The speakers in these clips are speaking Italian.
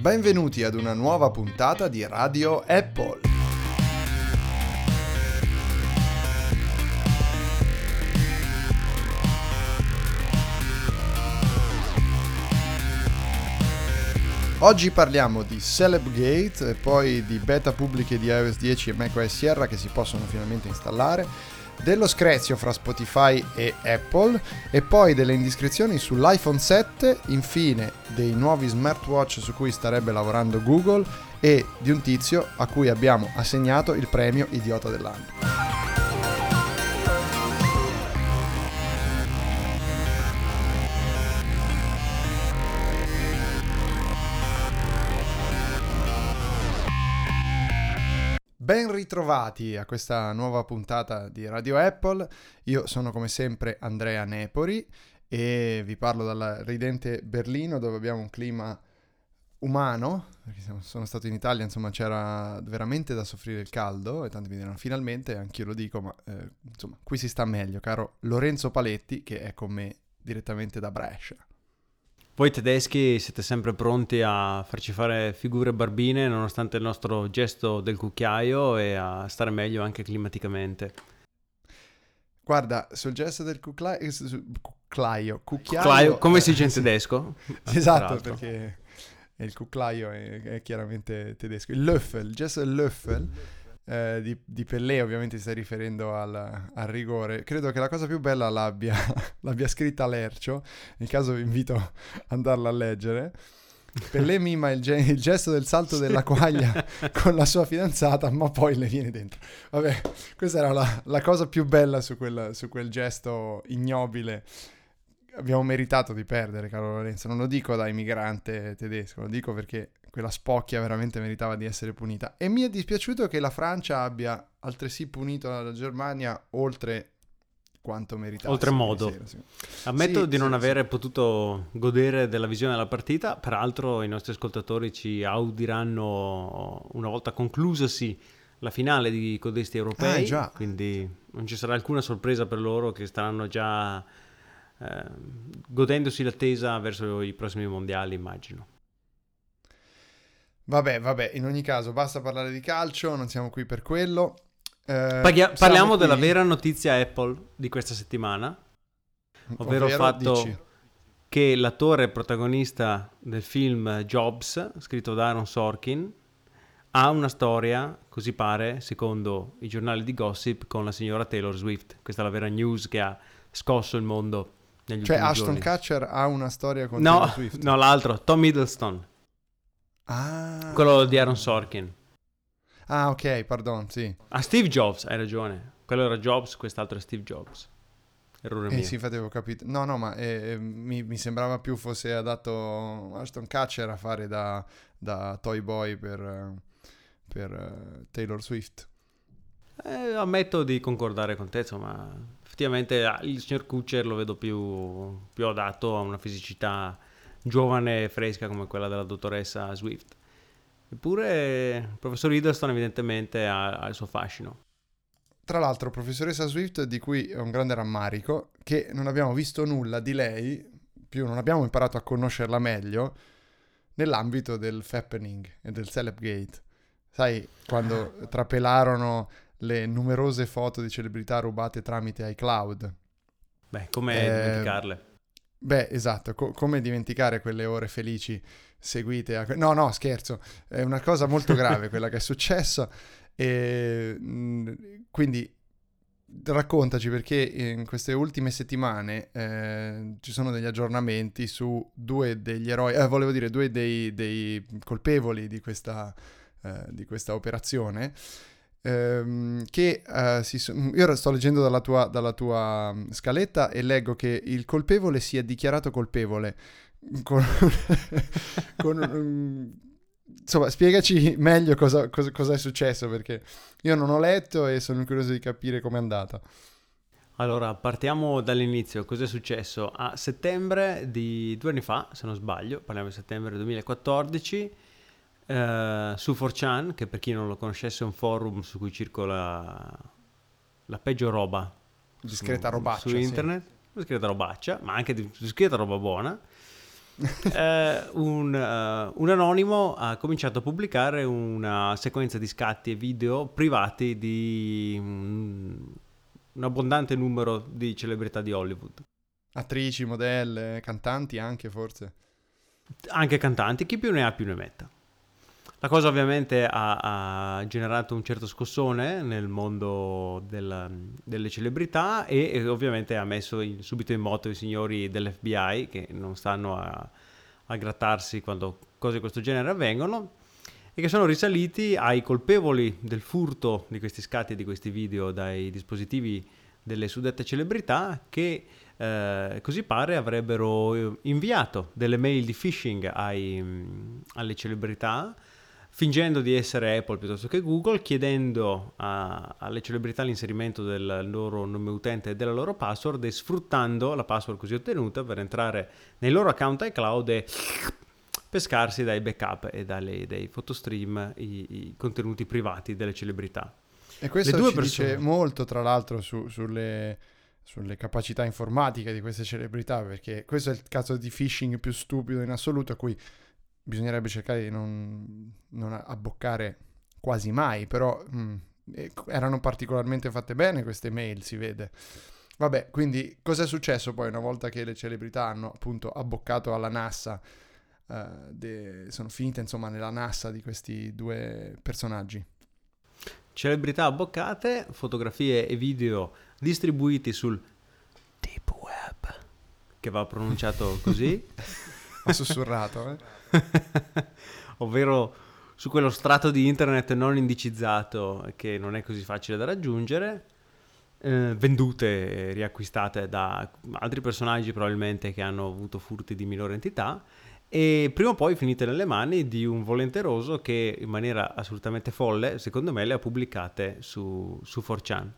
Benvenuti ad una nuova puntata di Radio Apple. Oggi parliamo di Celebgate e poi di beta pubbliche di iOS 10 e macOS Sierra che si possono finalmente installare, dello screzio fra Spotify e Apple e poi delle indiscrezioni sull'iPhone 7, infine dei nuovi smartwatch su cui starebbe lavorando Google e di un tizio a cui abbiamo assegnato il premio Idiota dell'anno. Ritrovati a questa nuova puntata di Radio Apple. Io sono come sempre Andrea Nepori e vi parlo dal ridente Berlino dove abbiamo un clima umano, perché sono stato in Italia, insomma c'era veramente da soffrire il caldo e tanti mi diranno finalmente, anch'io lo dico, ma eh, insomma qui si sta meglio, caro Lorenzo Paletti che è con me direttamente da Brescia. Voi tedeschi siete sempre pronti a farci fare figure barbine nonostante il nostro gesto del cucchiaio e a stare meglio anche climaticamente. Guarda, sul gesto del cucchiaio, cucchiaio, cucchiaio come si dice in tedesco? esatto, perché il cucchiaio è, è, chiaramente tedesco. Il Löffel, il gesto del Löffel eh, di, di, Pellè, ovviamente si sta riferendo al, al, rigore. Credo che la cosa più bella l'abbia, l'abbia scritta Lercio, nel caso vi invito ad andarla a leggere. Pellè mima il, ge- il, gesto del salto della quaglia con la sua fidanzata, ma poi le viene dentro. Vabbè, questa era la, la cosa più bella su quel, su quel gesto ignobile abbiamo meritato di perdere, caro Lorenzo. Non lo dico da immigrante tedesco, lo dico perché quella spocchia veramente meritava di essere punita. E mi è dispiaciuto che la Francia abbia altresì punito la Germania oltre quanto meritava. Oltremodo. Sì. Ammetto sì, di non sì, avere potuto godere della visione della partita, peraltro i nostri ascoltatori ci audiranno una volta conclusasi la finale di codesti europei, ah, quindi non ci sarà alcuna sorpresa per loro che staranno già eh, godendosi l'attesa verso i prossimi mondiali, immagino. Vabbè, vabbè, in ogni caso basta parlare di calcio, non siamo qui per quello. Eh, Paghi- parliamo qui... della vera notizia Apple di questa settimana, ovvero, il fatto dici. che l'attore protagonista del film Jobs, scritto da Aaron Sorkin, ha una storia, così pare, secondo i giornali di gossip, con la signora Taylor Swift. Questa è la vera news che ha scosso il mondo negli cioè, Ashton giorni. Kutcher ha una storia con no, Taylor Swift? No, l'altro, Tom Hiddleston. Ah. Quello di Aaron Sorkin. Ah, ok, pardon, sì. Ah, Steve Jobs, hai ragione. Quello era Jobs, quest'altro è Steve Jobs. Errore eh, mio. sì, infatti avevo capito. No, no, ma eh, mi, mi, sembrava più fosse adatto Ashton Kutcher a fare da, da Toy Boy per, per uh, Taylor Swift. Eh, ammetto di concordare con te, insomma, effettivamente ah, il signor Kutcher lo vedo più, più adatto a una fisicità giovane e fresca come quella della dottoressa Swift. Eppure il professor Hiddleston evidentemente ha, ha il suo fascino. Tra l'altro, professoressa Swift, di cui è un grande rammarico, che non abbiamo visto nulla di lei, più non abbiamo imparato a conoscerla meglio, nell'ambito del Fappening e del Celebgate. Sai, quando trapelarono le numerose foto di celebrità rubate tramite iCloud. Beh, come eh, dimenticarle? Beh, esatto, co- come dimenticare quelle ore felici seguite a... No, no, scherzo, è una cosa molto grave quella che è successa e mh, quindi raccontaci perché in queste ultime settimane eh, ci sono degli aggiornamenti su due degli eroi, eh, volevo dire due dei, dei colpevoli di questa, eh, di questa operazione ehm, che si so- io ora sto leggendo dalla tua, dalla tua mm, scaletta e leggo che il colpevole si è dichiarato colpevole con, con um, insomma spiegaci meglio cosa, cosa, cosa, è successo perché io non ho letto e sono curioso di capire com'è andata allora, partiamo dall'inizio. Cos'è successo? A settembre di due anni fa, se non sbaglio, parliamo di settembre 2014, eh, su 4chan, che per chi non lo conoscesse è un forum su cui circola la peggio roba. Discreta su, robaccia. Su internet. Sì. Discreta robaccia, ma anche discreta roba buona. eh, un, uh, un, anonimo ha cominciato a pubblicare una sequenza di scatti e video privati di um, un abbondante numero di celebrità di Hollywood. Attrici, modelle, cantanti anche forse. Anche cantanti, chi più ne ha più ne metta. La cosa ovviamente ha, ha generato un certo scossone nel mondo del, delle celebrità e, e, ovviamente ha messo in, subito in moto i signori dell'FBI che non stanno a, a grattarsi quando cose di questo genere avvengono e che sono risaliti ai colpevoli del furto di questi scatti di questi video dai dispositivi delle suddette celebrità che eh, così pare avrebbero inviato delle mail di phishing ai, alle celebrità fingendo di essere Apple piuttosto che Google, chiedendo a, alle celebrità l'inserimento del loro nome utente e della loro password e sfruttando la password così ottenuta per entrare nei loro account iCloud e pescarsi dai backup e dalle, dai photostream i, i contenuti privati delle celebrità. E questo ci persone... dice molto, tra l'altro, su, sulle, sulle, capacità informatiche di queste celebrità, perché questo è il caso di phishing più stupido in assoluto, a cui bisognerebbe cercare di non, non abboccare quasi mai, però mh, mm, erano particolarmente fatte bene queste mail, si vede. Vabbè, quindi cos'è successo poi una volta che le celebrità hanno appunto abboccato alla NASA, uh, de... sono finite insomma nella NASA di questi due personaggi? Celebrità abboccate, fotografie e video distribuiti sul Deep Web, che va pronunciato così. Ho sussurrato, eh? ovvero su quello strato di internet non indicizzato che non è così facile da raggiungere, eh, vendute e riacquistate da altri personaggi probabilmente che hanno avuto furti di minore entità e prima o poi finite nelle mani di un volenteroso che in maniera assolutamente folle, secondo me, le ha pubblicate su, su 4chan.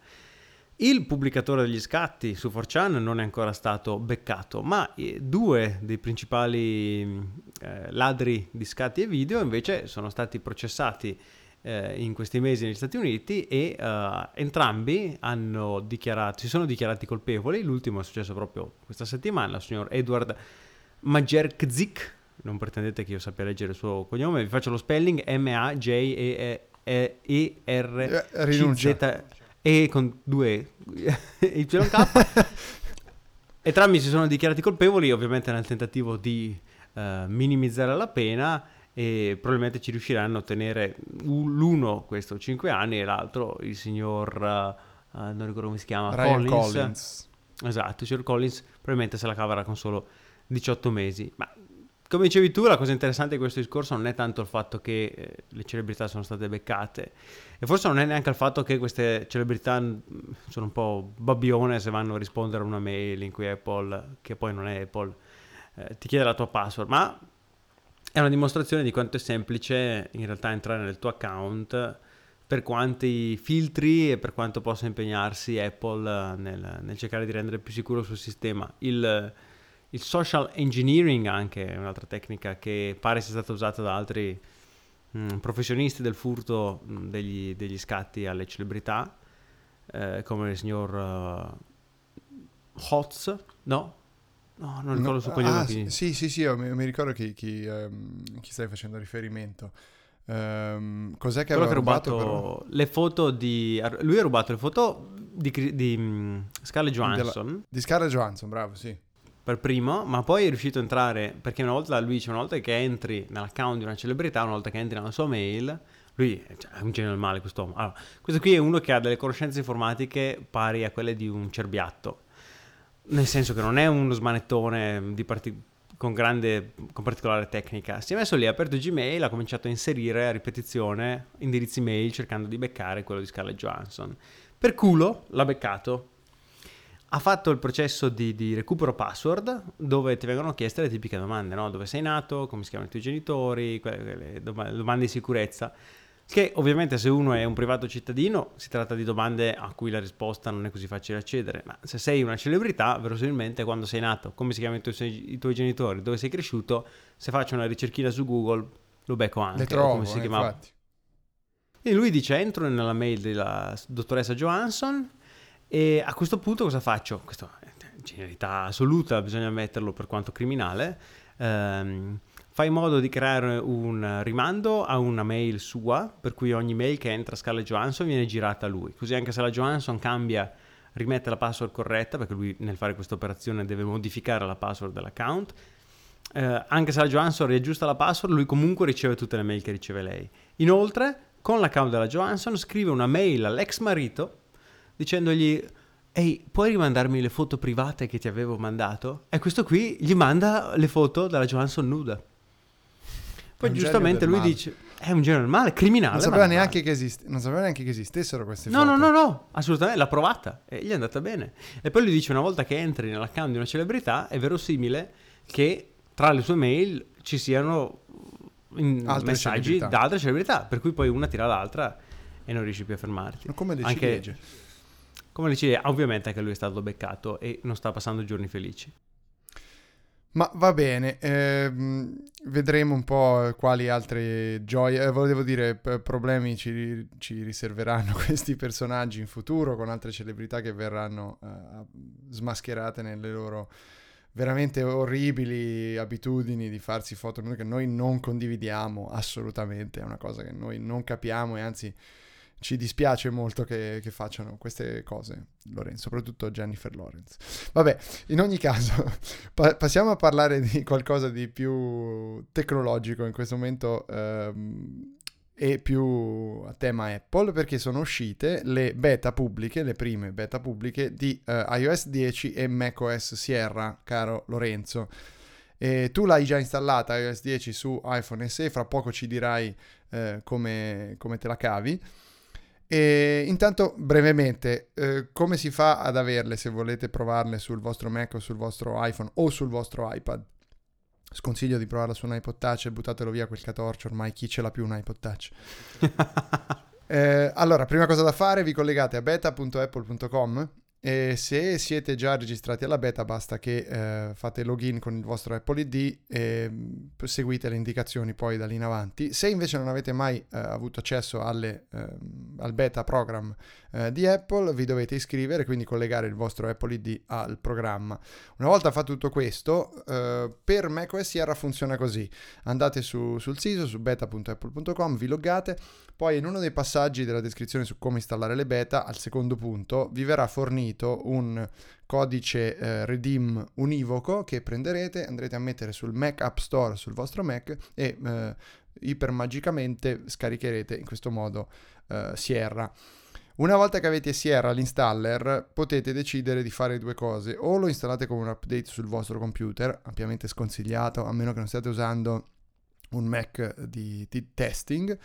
Il pubblicatore degli scatti su 4chan non è ancora stato beccato, ma eh, due dei principali eh, ladri di scatti e video invece sono stati processati eh, in questi mesi negli Stati Uniti e uh, entrambi si sono dichiarati colpevoli. L'ultimo è successo proprio questa settimana, il signor Edward Majerkzik. Non pretendete che io sappia leggere il suo cognome, vi faccio lo spelling M-A-J-E-R-C-Z e con due YK. Entrambi si sono dichiarati colpevoli, ovviamente nel tentativo di uh, minimizzare la pena e probabilmente ci riusciranno a ottenere l'uno questo 5 anni e l'altro il signor uh, uh, non ricordo come si chiama Ryan Collins. Collins. esatto il signor Collins probabilmente se la caverà con solo 18 mesi ma come dicevi tu, la cosa interessante di questo discorso non è tanto il fatto che eh, le celebrità sono state beccate, e forse non è neanche il fatto che queste celebrità mm, sono un po' babbione se vanno a rispondere a una mail in cui Apple, che poi non è Apple, eh, ti chiede la tua password, ma è una dimostrazione di quanto è semplice in realtà entrare nel tuo account per quanti filtri e per quanto possa impegnarsi Apple nel, nel cercare di rendere più sicuro il suo sistema. Il, il social engineering anche è un'altra tecnica che pare sia stata usata da altri mh, mm, professionisti del furto mh, mm, degli, degli, scatti alle celebrità, eh, come il signor uh, Hotz, no? No, non ricordo no, su cognome. Ah, sì, sì, sì, io mi, mi ricordo chi, chi, um, chi, stai facendo riferimento. Um, cos'è che Quello aveva rubato, rubato le foto di... Lui ha rubato le foto di, di, di um, Scarlett Johansson. Della, di Scarlett Johansson, bravo, sì per primo, ma poi è riuscito a entrare, perché una volta lui dice, una volta che entri nell'account di una celebrità, una volta che entri nella sua mail, lui cioè, è un genio del male quest'uomo. Allora, questo qui è uno che ha delle conoscenze informatiche pari a quelle di un cerbiatto, nel senso che non è uno smanettone parti- con, grande, con particolare tecnica. Si è messo lì, ha aperto Gmail, ha cominciato a inserire a ripetizione indirizzi mail cercando di beccare quello di Scarlett Johansson. Per culo l'ha beccato, ha fatto il processo di, di, recupero password dove ti vengono chieste le tipiche domande, no? dove sei nato, come si chiamano i tuoi genitori, quelle domande di sicurezza, che ovviamente se uno è un privato cittadino si tratta di domande a cui la risposta non è così facile accedere, ma se sei una celebrità, verosimilmente quando sei nato, come si chiamano i tuoi, i tuoi genitori, dove sei cresciuto, se faccio una ricerchina su Google lo becco anche. Le trovo, come si eh, infatti. E lui dice entro nella mail della dottoressa Johansson e a questo punto cosa faccio? Questa genialità assoluta, bisogna ammetterlo per quanto criminale. ehm, fai in modo di creare un rimando a una mail sua, per cui ogni mail che entra a Scarlett Johansson viene girata a lui, così anche se la Johansson cambia rimette la password corretta, perché lui nel fare questa operazione deve modificare la password dell'account, eh, anche se la Johansson riaggiusta la password, lui comunque riceve tutte le mail che riceve lei. Inoltre, con l'account della Johansson, scrive una mail all'ex marito dicendogli Ehi, puoi rimandarmi le foto private che ti avevo mandato? E questo qui gli manda le foto della Johansson nuda. Poi giustamente lui male. dice: È un genere del male, criminale. Non sapeva, neanche che, esiste, non sapeva neanche che esistessero queste no, foto. No, no, no, assolutamente. L'ha provata e gli è andata bene. E poi lui dice: Una volta che entri nell'account di una celebrità, è verosimile che tra le sue mail ci siano altre messaggi celebrità. da altre celebrità. Per cui poi una tira l'altra e non riesci più a fermarti. Ma come decide? Anche, come decide? Ovviamente anche lui è stato beccato e non sta passando giorni felici. Ma va bene, ehm, vedremo un po' quali altre gioie, eh, volevo dire, p- problemi ci, ci, riserveranno questi personaggi in futuro con altre celebrità che verranno uh, smascherate nelle loro veramente orribili abitudini di farsi foto che noi non condividiamo assolutamente, è una cosa che noi non capiamo e anzi ci dispiace molto che, che, facciano queste cose, Lorenzo, soprattutto Jennifer Lawrence. Vabbè, in ogni caso, pa- passiamo a parlare di qualcosa di più tecnologico in questo momento ehm, e più a tema Apple, perché sono uscite le beta pubbliche, le prime beta pubbliche di eh, iOS 10 e macOS Sierra, caro Lorenzo. E tu l'hai già installata iOS 10 su iPhone SE, fra poco ci dirai eh, come, come te la cavi. E intanto, brevemente, eh, come si fa ad averle se volete provarle sul vostro Mac o sul vostro iPhone o sul vostro iPad? Sconsiglio di provarla su un iPod Touch e buttatelo via quel catorcio, ormai chi ce l'ha più un iPod Touch? eh, allora, prima cosa da fare, vi collegate a beta.apple.com e se siete già registrati alla beta basta che eh, fate login con il vostro Apple ID e mm, seguite le indicazioni poi da lì in avanti. Se invece non avete mai eh, avuto accesso alle, eh, al beta program eh, di Apple vi dovete iscrivere, quindi collegare il vostro Apple ID al programma. Una volta fatto tutto questo, eh, per macOS Sierra funziona così. Andate su, sul sito, su beta.apple.com, vi loggate, poi in uno dei passaggi della descrizione su come installare le beta, al secondo punto, vi verrà fornito un codice eh, redeem univoco che prenderete, andrete a mettere sul Mac App Store sul vostro Mac e eh, ipermagicamente scaricherete in questo modo eh, Sierra. Una volta che avete Sierra l'installer potete decidere di fare due cose, o lo installate come un update sul vostro computer, ampiamente sconsigliato a meno che non stiate usando un Mac di, di testing,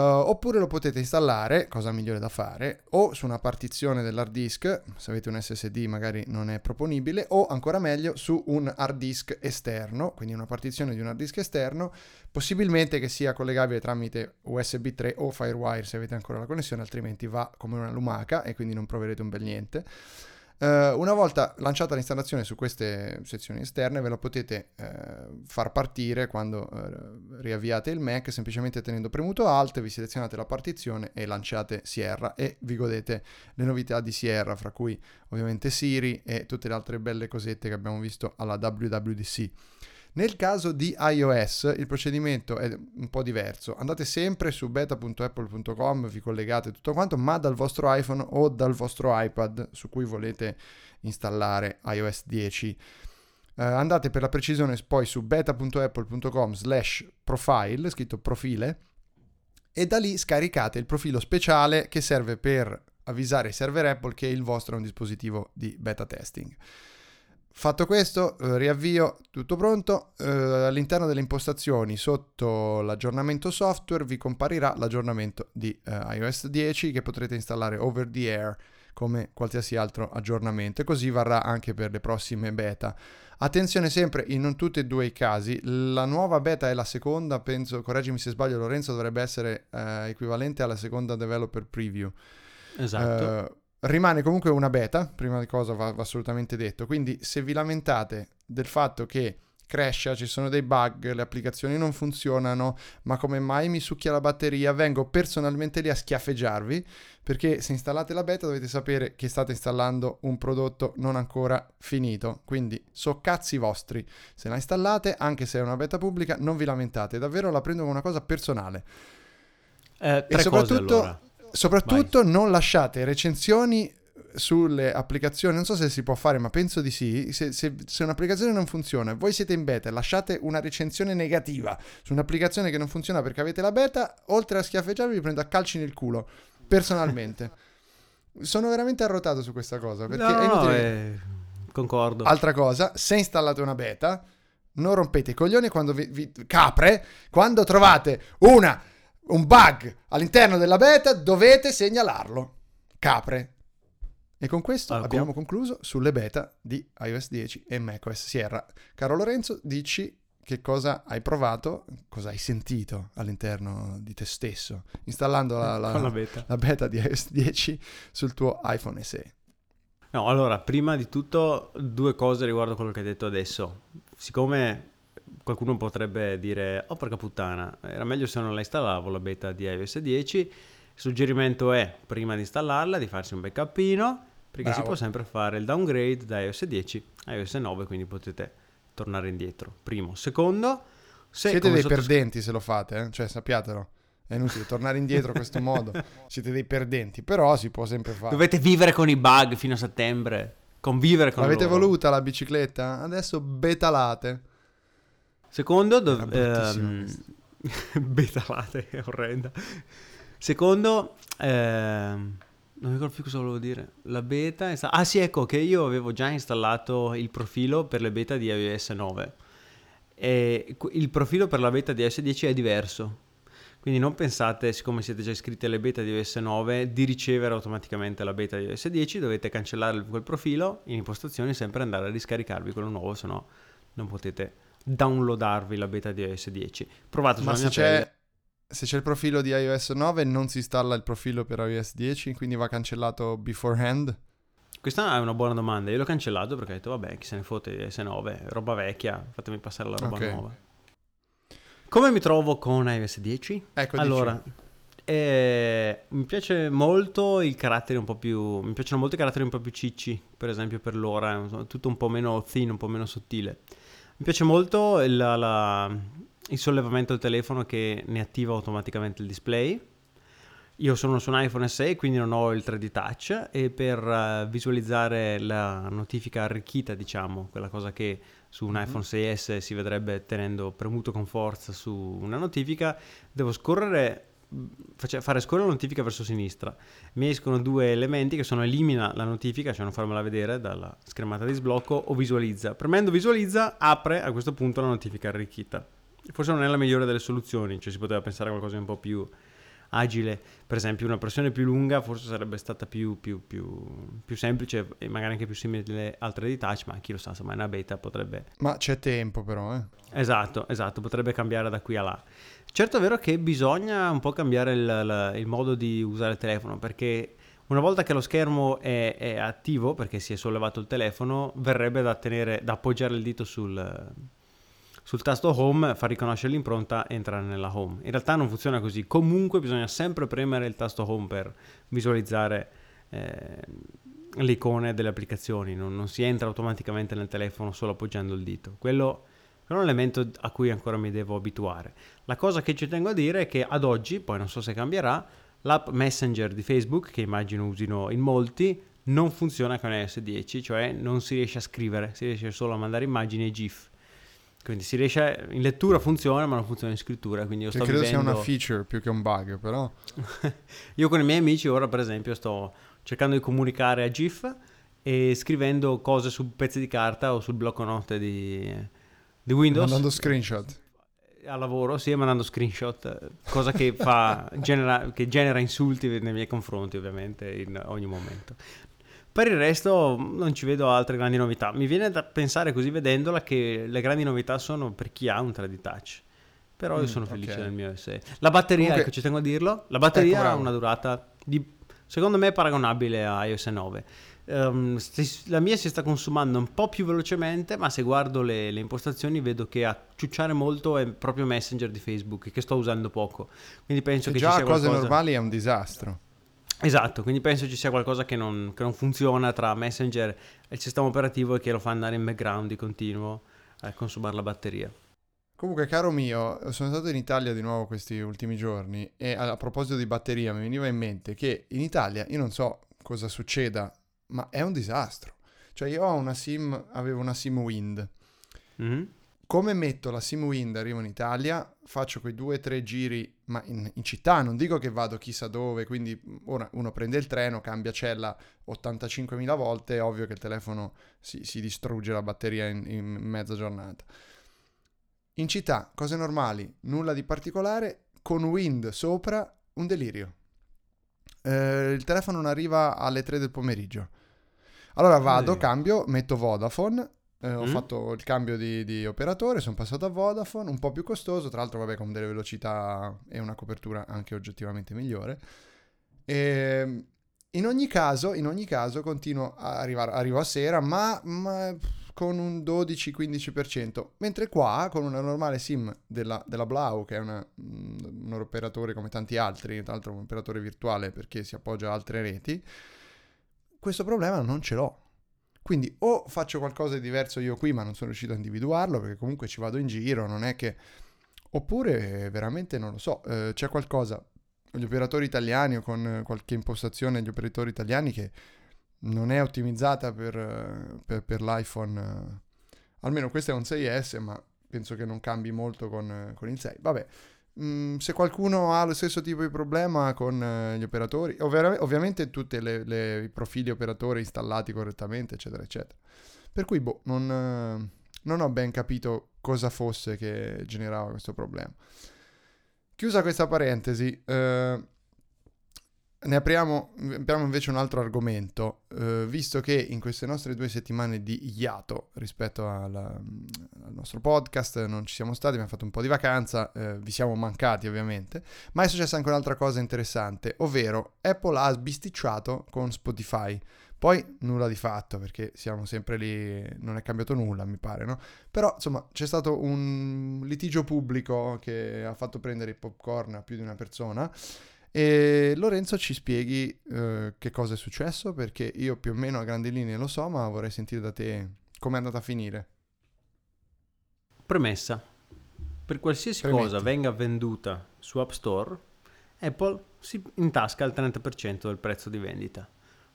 Uh, oppure lo potete installare, cosa migliore da fare, o su una partizione dell'hard disk, se avete un SSD magari non è proponibile, o ancora meglio su un hard disk esterno, quindi una partizione di un hard disk esterno, possibilmente che sia collegabile tramite USB 3 o Firewire se avete ancora la connessione, altrimenti va come una lumaca e quindi non proverete un bel niente. Uh, una volta lanciata l'installazione su queste sezioni esterne ve la potete uh, far partire quando uh, riavviate il Mac semplicemente tenendo premuto Alt, vi selezionate la partizione e lanciate Sierra e vi godete le novità di Sierra, fra cui ovviamente Siri e tutte le altre belle cosette che abbiamo visto alla WWDC. Nel caso di iOS il procedimento è un po' diverso. Andate sempre su beta.apple.com, vi collegate tutto quanto, ma dal vostro iPhone o dal vostro iPad su cui volete installare iOS 10. Uh, andate per la precisione poi su beta.apple.com slash profile, scritto profile, e da lì scaricate il profilo speciale che serve per avvisare i server Apple che il vostro è un dispositivo di beta testing. Fatto questo, eh, riavvio, tutto pronto. Eh, all'interno delle impostazioni, sotto l'aggiornamento software, vi comparirà l'aggiornamento di eh, iOS 10 che potrete installare over the air come qualsiasi altro aggiornamento e così varrà anche per le prossime beta. Attenzione sempre, in non tutti e due i casi, la nuova beta è la seconda, penso, correggimi se sbaglio Lorenzo, dovrebbe essere eh, equivalente alla seconda developer preview. Esatto. Rimane comunque una beta, prima di cosa va, va assolutamente detto, quindi se vi lamentate del fatto che crasha, ci sono dei bug, le applicazioni non funzionano, ma come mai mi succhia la batteria? Vengo personalmente lì a schiaffeggiarvi perché se installate la beta dovete sapere che state installando un prodotto non ancora finito, quindi so cazzi vostri. Se la installate, anche se è una beta pubblica, non vi lamentate, davvero la prendo come una cosa personale. Eh, e soprattutto, allora. Soprattutto non lasciate recensioni sulle applicazioni, non so se si può fare, ma penso di sì. Se, se, se, un'applicazione non funziona, voi siete in beta e lasciate una recensione negativa su un'applicazione che non funziona perché avete la beta, oltre a schiaffeggiarvi, vi prendo a calci nel culo. Personalmente, sono veramente arrotato su questa cosa. Perché no, è inutile. Eh, concordo. Altra cosa, se installate una beta, non rompete i coglioni quando vi, vi capre, quando trovate una, un bug all'interno della beta, dovete segnalarlo. Capre, e con questo ah, abbiamo concluso sulle beta di iOS 10 e macOS Sierra. Caro Lorenzo, dici che cosa hai provato, cosa hai sentito all'interno di te stesso, installando la, la, la, beta. la beta. di iOS 10 sul tuo iPhone SE. No, allora, prima di tutto due cose riguardo quello che hai detto adesso. Siccome qualcuno potrebbe dire, oh porca puttana, era meglio se non la installavo la beta di iOS 10, il suggerimento è, prima di installarla, di farsi un backupino perché Bravo. si può sempre fare il downgrade da iOS 10 a iOS 9, quindi potete tornare indietro. Primo. Secondo, se siete dei sottoscri- perdenti se lo fate, eh? cioè sappiatelo. È inutile tornare indietro a questo modo. Siete dei perdenti, però si può sempre fare. Dovete vivere con i bug fino a settembre. Convivere con L'avete loro. voluta la bicicletta? Adesso betalate. Secondo, dov- ehm... betalate, è orrenda. Secondo, ehm non mi ricordo più cosa volevo dire. La beta è stata... Ah sì, ecco che io avevo già installato il profilo per le beta di iOS 9. E il profilo per la beta di iOS 10 è diverso. Quindi non pensate, siccome siete già iscritti alle beta di iOS 9, di ricevere automaticamente la beta di iOS 10. Dovete cancellare quel profilo in impostazioni e sempre andare a riscaricarvi quello nuovo, se no non potete downloadarvi la beta di iOS 10. Provate sulla Ma mia c'è... Pelle se c'è il profilo di iOS 9 non si installa il profilo per iOS 10, quindi va cancellato beforehand? Questa è una buona domanda. Io l'ho cancellato perché ho detto, vabbè, chi se ne fotte di iOS 9, roba vecchia, fatemi passare la roba okay. nuova. Come mi trovo con iOS 10? Ecco, allora, eh, mi piace molto il carattere un po' più. Mi piacciono molto i caratteri un po' più cicci, per esempio per l'ora, tutto un po' meno thin, un po' meno sottile. Mi piace molto la, la, il sollevamento del telefono che ne attiva automaticamente il display. Io sono su un iPhone SE quindi non ho il 3D Touch e per uh, visualizzare la notifica arricchita, diciamo, quella cosa che su un mm-hmm. iPhone 6S si vedrebbe tenendo premuto con forza su una notifica, devo scorrere fare scorrere la notifica verso sinistra. Mi escono due elementi che sono elimina la notifica, cioè non farmela vedere dalla schermata di sblocco, o visualizza. Premendo visualizza apre a questo punto la notifica arricchita forse non è la migliore delle soluzioni, cioè si poteva pensare a qualcosa di un po' più agile, per esempio una pressione più lunga forse sarebbe stata più, più, più, più semplice e magari anche più simile alle altre di touch, ma chi lo sa, insomma è una beta potrebbe... Ma c'è tempo però, eh. Esatto, esatto, potrebbe cambiare da qui a là. Certo è vero che bisogna un po' cambiare il, il, il modo di usare il telefono, perché una volta che lo schermo è, è, attivo, perché si è sollevato il telefono, verrebbe da, tenere, da appoggiare il dito sul sul tasto home fa riconoscere l'impronta e entrare nella home. In realtà non funziona così, comunque bisogna sempre premere il tasto home per visualizzare eh, le icone delle applicazioni, non, non, si entra automaticamente nel telefono solo appoggiando il dito. Quello è un elemento a cui ancora mi devo abituare. La cosa che ci tengo a dire è che ad oggi, poi non so se cambierà, l'app Messenger di Facebook, che immagino usino in molti, non funziona con iOS 10, cioè non si riesce a scrivere, si riesce solo a mandare immagini e GIF. Quindi si riesce, in lettura funziona, ma non funziona in scrittura. Quindi io sto credo vivendo... sia una feature più che un bug, però. io con i miei amici ora, per esempio, sto cercando di comunicare a GIF e scrivendo cose su pezzi di carta o sul blocco note di, di Windows. Mandando screenshot. A lavoro, sì, mandando screenshot, cosa che, fa, genera, che genera insulti nei miei confronti, ovviamente, in ogni momento. Per il resto non ci vedo altre grandi novità. Mi viene da pensare così vedendola che le grandi novità sono per chi ha un 3D touch. Però io mm, sono felice okay. del mio SE. La batteria, Comunque, ecco, ci tengo a dirlo, la batteria ecco, ha una durata di, secondo me paragonabile a iOS 9. Um, la mia si sta consumando un po' più velocemente, ma se guardo le, le, impostazioni vedo che a ciucciare molto è proprio Messenger di Facebook, che sto usando poco. Quindi penso che, che già ci sia cose qualcosa... normali è un disastro. Esatto, quindi penso ci sia qualcosa che non, che non, funziona tra Messenger e il sistema operativo e che lo fa andare in background di continuo a consumare la batteria. Comunque, caro mio, sono stato in Italia di nuovo questi ultimi giorni e a proposito di batteria mi veniva in mente che in Italia, io non so cosa succeda, ma è un disastro. Cioè io ho una SIM, avevo una SIM Wind. Mm-hmm. Come metto la SIM Wind, arrivo in Italia, faccio quei due o tre giri, ma in, in, città, non dico che vado chissà dove, quindi ora uno prende il treno, cambia cella 85.000 volte, è ovvio che il telefono si, si distrugge la batteria in, in mezza giornata. In città, cose normali, nulla di particolare, con Wind sopra, un delirio. Eh, il telefono non arriva alle 3 del pomeriggio. Allora vado, cambio, metto Vodafone, eh, ho mm. fatto il cambio di, di, operatore, sono passato a Vodafone, un po' più costoso, tra l'altro vabbè con delle velocità e una copertura anche oggettivamente migliore. E ehm, in ogni caso, in ogni caso continuo a arrivare, arrivo a sera, ma, ma con un 12-15%, mentre qua con una normale SIM della, della Blau, che è una, mm, un operatore come tanti altri, tra l'altro un operatore virtuale perché si appoggia a altre reti, questo problema non ce l'ho. Quindi o faccio qualcosa di diverso io qui, ma non sono riuscito a individuarlo, perché comunque ci vado in giro, non è che... Oppure veramente non lo so, eh, c'è qualcosa, gli operatori italiani o con qualche impostazione gli operatori italiani che non è ottimizzata per, per, per l'iPhone. Almeno questo è un 6S, ma penso che non cambi molto con, con il 6. Vabbè, mh, se qualcuno ha lo stesso tipo di problema con uh, gli operatori, ovvia- ovviamente tutti i profili operatori installati correttamente, eccetera, eccetera. Per cui, boh, non, uh, non ho ben capito cosa fosse che generava questo problema. Chiusa questa parentesi, uh, ne apriamo, apriamo, invece un altro argomento, eh, visto che in queste nostre due settimane di iato rispetto alla, al nostro podcast non ci siamo stati, abbiamo fatto un po' di vacanza, eh, vi siamo mancati ovviamente, ma è successa anche un'altra cosa interessante, ovvero Apple ha sbisticciato con Spotify. Poi nulla di fatto perché siamo sempre lì, non è cambiato nulla mi pare, no? Però insomma c'è stato un litigio pubblico che ha fatto prendere il popcorn a più di una persona e Lorenzo ci spieghi uh, che cosa è successo, perché io più o meno a grandi linee lo so, ma vorrei sentire da te come è andata a finire. Premessa. Per qualsiasi Premetti. cosa venga venduta su App Store, Apple si intasca il 30% del prezzo di vendita.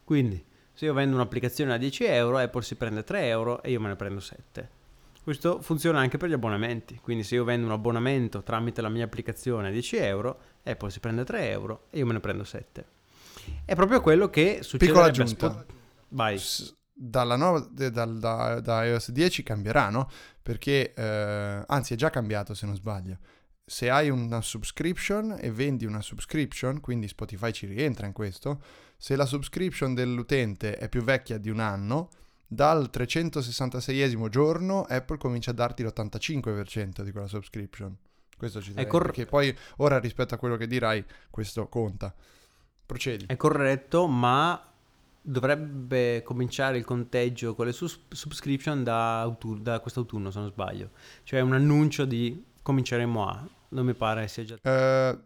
Quindi, se io vendo un'applicazione a 10 euro, Apple si prende 3 euro e io me ne prendo 7. Questo funziona anche per gli abbonamenti, quindi se io vendo un abbonamento tramite la mia applicazione a 10 euro, Apple si prende 3 euro e io me ne prendo 7. È proprio quello che succede Piccola aggiunta. Spot... Vai. Dalla nuova, da, da, da, iOS 10 cambierà, no? Perché, eh, anzi è già cambiato se non sbaglio. Se hai una subscription e vendi una subscription, quindi Spotify ci rientra in questo, se la subscription dell'utente è più vecchia di un anno, dal 366esimo giorno Apple comincia a darti l'85% di quella subscription. Questo ci è cor- perché poi ora rispetto a quello che dirai questo conta. Procedi. È corretto, ma dovrebbe cominciare il conteggio con le sus- subscription da, autunno, da quest'autunno, se non sbaglio. Cioè un annuncio di cominceremo a... Non mi pare sia già... Uh,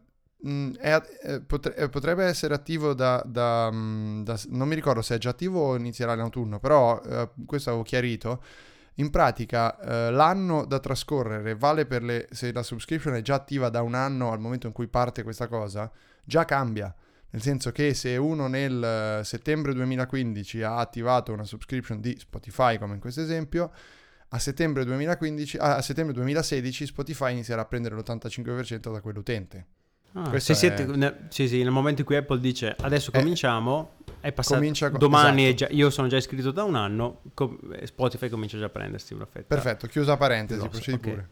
è, è, potre, potrebbe essere attivo da, da, mm, da, Non mi ricordo se è già attivo o inizierà in autunno, però eh, questo avevo chiarito. In pratica eh, l'anno da trascorrere vale per le... se la subscription è già attiva da un anno al momento in cui parte questa cosa, già cambia. Nel senso che se uno nel settembre 2015 ha attivato una subscription di Spotify, come in questo esempio, a settembre, 2015, a settembre 2016 Spotify inizierà a prendere l'85% da quell'utente. Ah, sì, siete, ne, sì, sì, nel momento in cui Apple dice adesso eh, cominciamo, è passato comincia, domani, esatto. già, io sono già iscritto da un anno, com, Spotify comincia già a prendersi una fetta. Perfetto, chiusa parentesi, procedi okay. pure.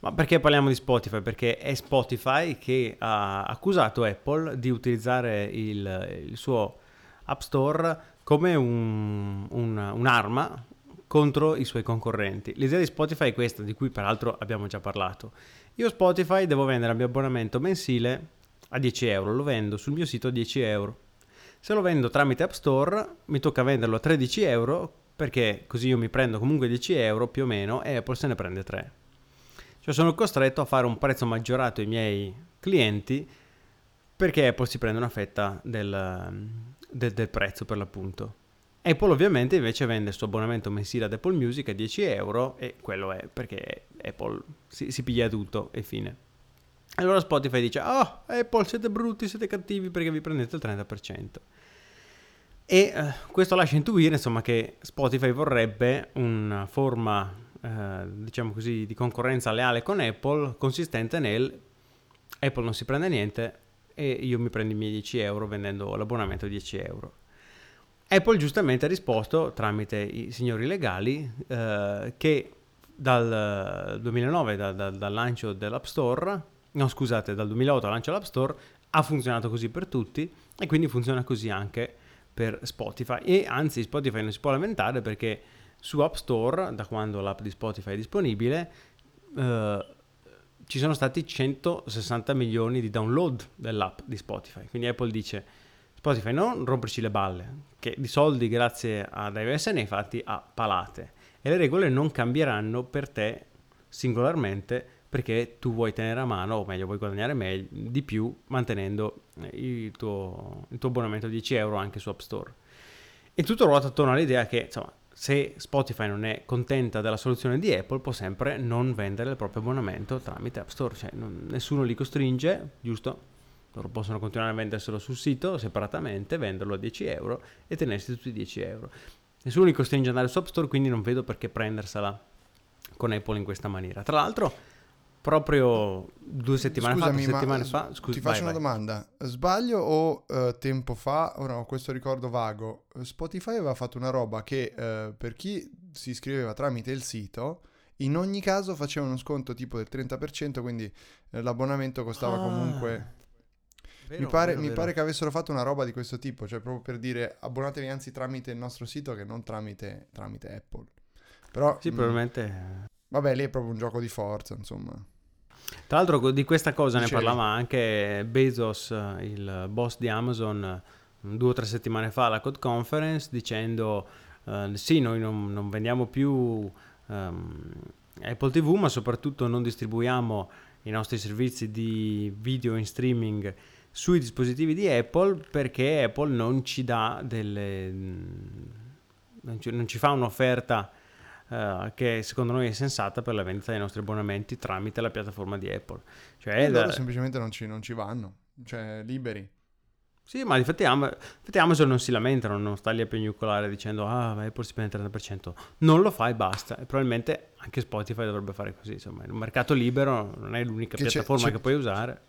Ma perché parliamo di Spotify? Perché è Spotify che ha accusato Apple di utilizzare il, il suo App Store come un, un, un'arma contro i suoi concorrenti. L'idea di Spotify è questa, di cui peraltro abbiamo già parlato. Io Spotify devo vendere il mio abbonamento mensile a 10 euro, lo vendo sul mio sito a 10 euro. Se lo vendo tramite App Store mi tocca venderlo a 13 euro perché così io mi prendo comunque 10 euro più o meno e Apple se ne prende 3. Cioè sono costretto a fare un prezzo maggiorato ai miei clienti perché Apple si prende una fetta del, del, del prezzo per l'appunto. Apple ovviamente invece vende il suo abbonamento mensile ad Apple Music a 10 euro e quello è perché Apple si, si piglia tutto e fine. Allora Spotify dice, oh Apple siete brutti, siete cattivi perché vi prendete il 30%. E eh, questo lascia intuire insomma, che Spotify vorrebbe una forma, eh, diciamo così, di concorrenza leale con Apple, consistente nel Apple non si prende niente e io mi prendo i miei 10 euro vendendo l'abbonamento a 10 euro. Apple giustamente ha risposto tramite i signori legali eh, che dal 2009, da, da, dal lancio dell'App Store, no scusate, dal 2008 al lancio dell'App Store, ha funzionato così per tutti e quindi funziona così anche per Spotify e anzi Spotify non si può lamentare perché su App Store, da quando l'app di Spotify è disponibile, eh, ci sono stati 160 milioni di download dell'app di Spotify. Quindi Apple dice Spotify non romperci le balle, che di soldi grazie ad iOS ne hai fatti a palate e le regole non cambieranno per te singolarmente perché tu vuoi tenere a mano, o meglio, vuoi guadagnare meglio, di più mantenendo eh, il tuo, il tuo abbonamento a 10 euro anche su App Store. E tutto ruota attorno all'idea che, insomma, se Spotify non è contenta della soluzione di Apple, può sempre non vendere il proprio abbonamento tramite App Store, cioè non, nessuno li costringe, giusto? Loro possono continuare a venderselo sul sito separatamente, venderlo a 10 euro e tenersi tutti i 10 euro. Nessuno li costringe ad andare su App Store, quindi non vedo perché prendersela con Apple in questa maniera. Tra l'altro, proprio due settimane Scusami, fa, settimane fa, scusa, ti faccio vai, una vai. domanda. Sbaglio o uh, tempo fa, ora ho questo ricordo vago, Spotify aveva fatto una roba che uh, per chi si iscriveva tramite il sito, in ogni caso faceva uno sconto tipo del 30%, quindi uh, l'abbonamento costava ah. comunque... Vero, mi, pare, vero, mi pare, che avessero fatto una roba di questo tipo, cioè proprio per dire abbonatevi anzi tramite il nostro sito che non tramite, tramite Apple. Però, sì, mh, probabilmente... Vabbè, lì è proprio un gioco di forza, insomma. Tra l'altro di questa cosa Dicevi. ne parlava anche Bezos, il boss di Amazon, due o tre settimane fa alla Code Conference dicendo uh, sì, noi non, non vendiamo più um, Apple TV, ma soprattutto non distribuiamo i nostri servizi di video in streaming sui dispositivi di Apple perché Apple non ci dà delle... non ci, non ci fa un'offerta uh, che secondo noi è sensata per la vendita dei nostri abbonamenti tramite la piattaforma di Apple. Cioè, e loro da... semplicemente non ci, non ci vanno, cioè liberi. Sì, ma infatti, Am- infatti, Amazon non si lamentano, non sta lì a pignucolare dicendo ah, Apple si prende il 30%. Non lo fa e basta. E probabilmente anche Spotify dovrebbe fare così. Insomma, il mercato libero non è l'unica che piattaforma c'è, c'è, che puoi usare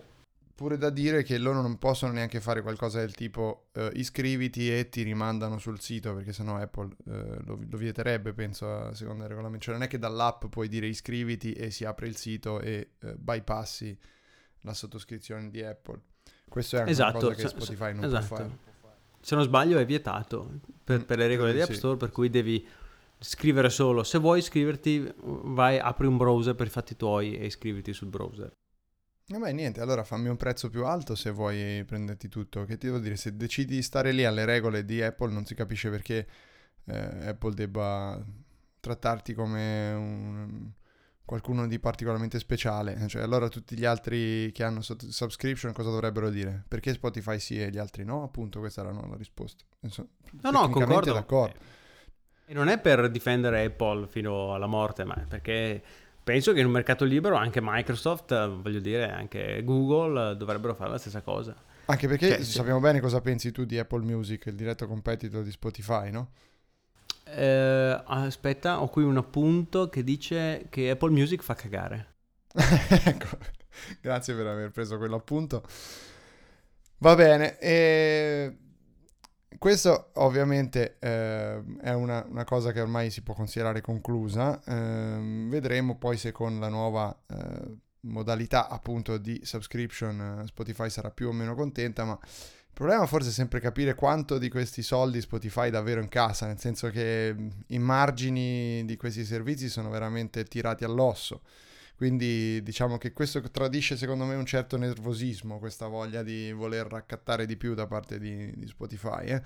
pure da dire che loro non possono neanche fare qualcosa del tipo uh, iscriviti e ti rimandano sul sito perché sennò Apple uh, lo, lo, vieterebbe penso a secondo il regolamento. Cioè non è che dall'app puoi dire iscriviti e si apre il sito e uh, bypassi la sottoscrizione di Apple. Questo è anche esatto, una cosa che Spotify non esatto. può fare. Se non sbaglio è vietato per, per le regole mm, di App Store per cui devi scrivere solo. Se vuoi iscriverti vai apri un browser per i fatti tuoi e iscriviti sul browser Vabbè, niente, allora fammi un prezzo più alto se vuoi prenderti tutto. Che ti devo dire, se decidi di stare lì alle regole di Apple, non si capisce perché eh, Apple debba trattarti come un, qualcuno di particolarmente speciale. Cioè, allora tutti gli altri che hanno subscription cosa dovrebbero dire? Perché Spotify sì e gli altri no? Appunto, questa era la risposta. Penso, no, no, concordo. d'accordo. E non è per difendere Apple fino alla morte, ma perché penso che in un mercato libero anche Microsoft, voglio dire, anche Google dovrebbero fare la stessa cosa. Anche perché cioè, sappiamo bene cosa pensi tu di Apple Music, il diretto competitor di Spotify, no? Eh, aspetta, ho qui un appunto che dice che Apple Music fa cagare. ecco, grazie per aver preso quell'appunto. Va bene, e questo ovviamente eh, è una, una, cosa che ormai si può considerare conclusa, eh, vedremo poi se con la nuova eh, modalità appunto di subscription eh, Spotify sarà più o meno contenta, ma il problema forse è sempre capire quanto di questi soldi Spotify davvero incassa, nel senso che i margini di questi servizi sono veramente tirati all'osso. Quindi diciamo che questo tradisce secondo me un certo nervosismo, questa voglia di voler raccattare di più da parte di, di Spotify. Eh.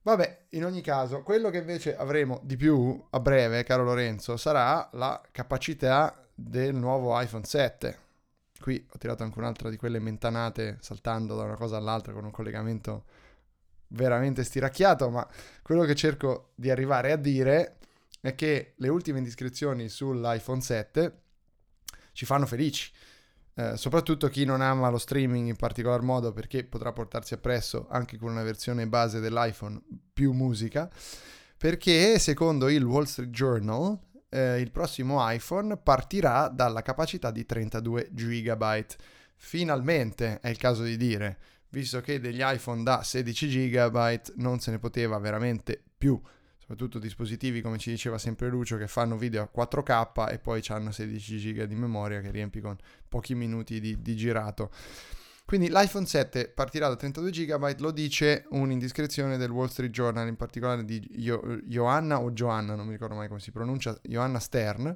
Vabbè, in ogni caso, quello che invece avremo di più a breve, caro Lorenzo, sarà la capacità del nuovo iPhone 7. Qui ho tirato anche un'altra di quelle mentanate saltando da una cosa all'altra con un collegamento veramente stiracchiato, ma quello che cerco di arrivare a dire è che le ultime indiscrezioni sull'iPhone 7 ci fanno felici. Eh, soprattutto chi non ama lo streaming in particolar modo perché potrà portarsi appresso anche con una versione base dell'iPhone più musica, perché secondo il Wall Street Journal eh, il prossimo iPhone partirà dalla capacità di 32 GB. Finalmente è il caso di dire, visto che degli iPhone da 16 GB non se ne poteva veramente più soprattutto dispositivi come ci diceva sempre Lucio che fanno video a 4K e poi hanno 16 GB di memoria che riempi con pochi minuti di, di girato. Quindi l'iPhone 7 partirà da 32 GB, lo dice un'indiscrezione del Wall Street Journal, in particolare di jo- Joanna o Joanna, non mi ricordo mai come si pronuncia, Joanna Stern.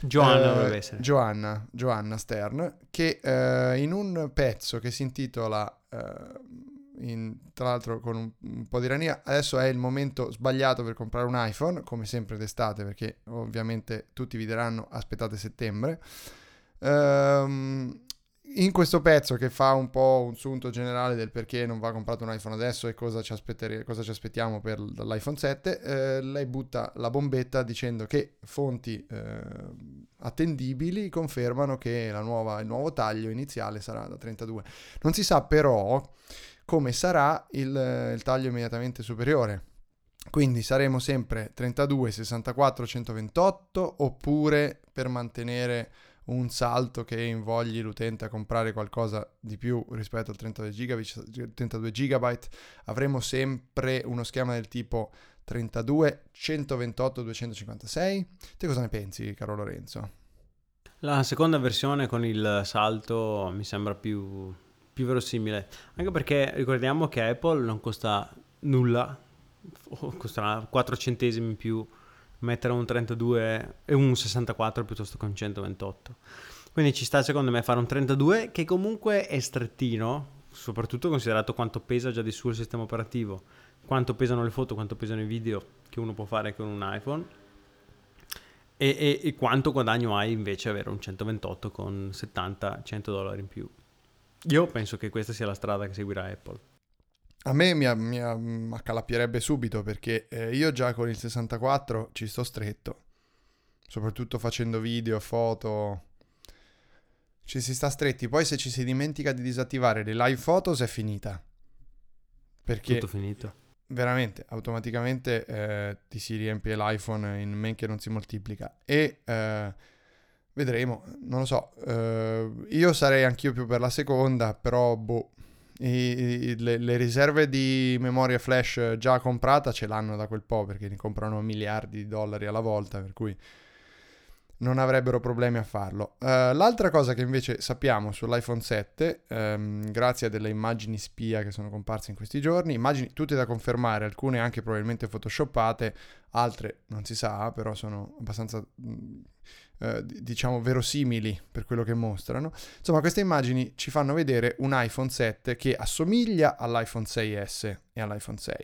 Joanna eh, dovrebbe essere. Joanna, Joanna Stern, che eh, in un pezzo che si intitola eh, in, tra l'altro con un, un, po' di ironia, adesso è il momento sbagliato per comprare un iPhone, come sempre d'estate, perché ovviamente tutti vi diranno aspettate settembre. Um, in questo pezzo che fa un po' un sunto generale del perché non va comprato un iPhone adesso e cosa ci, cosa ci aspettiamo per l'iPhone 7, eh, lei butta la bombetta dicendo che fonti eh, attendibili confermano che nuova, il nuovo taglio iniziale sarà da 32. Non si sa però come sarà il, il taglio immediatamente superiore. Quindi saremo sempre 32, 64, 128 oppure per mantenere un salto che invogli l'utente a comprare qualcosa di più rispetto al 32 GB, 32 GB avremo sempre uno schema del tipo 32, 128, 256. Te cosa ne pensi, caro Lorenzo? La seconda versione con il salto mi sembra più più verosimile. Anche perché ricordiamo che Apple non costa nulla, costerà 4 centesimi in più mettere un 32 e un 64 piuttosto che un 128. Quindi ci sta secondo me fare un 32 che comunque è strettino, soprattutto considerato quanto pesa già di suo il sistema operativo, quanto pesano le foto, quanto pesano i video che uno può fare con un iPhone e, e, e quanto guadagno hai invece avere un 128 con 70-100 dollari in più. Io penso che questa sia la strada che seguirà Apple. A me mi, mi, mi accalappierebbe subito perché eh, io già con il 64 ci sto stretto, soprattutto facendo video, foto, ci si sta stretti. Poi se ci si dimentica di disattivare le live photos è finita. Perché Tutto finito. Veramente, automaticamente eh, ti si riempie l'iPhone in men che non si moltiplica. E... Eh, Vedremo, non lo so. Uh, io sarei anch'io più per la seconda, però boh. I, i, le, le, riserve di memoria flash già comprata ce l'hanno da quel po' perché ne comprano miliardi di dollari alla volta, per cui non avrebbero problemi a farlo. Uh, l'altra cosa che invece sappiamo sull'iPhone 7, um, ehm, grazie a delle immagini spia che sono comparse in questi giorni, immagini tutte da confermare, alcune anche probabilmente photoshoppate, altre non si sa, però sono abbastanza uh, diciamo verosimili per quello che mostrano. Insomma, queste immagini ci fanno vedere un iPhone 7 che assomiglia all'iPhone 6S e all'iPhone 6,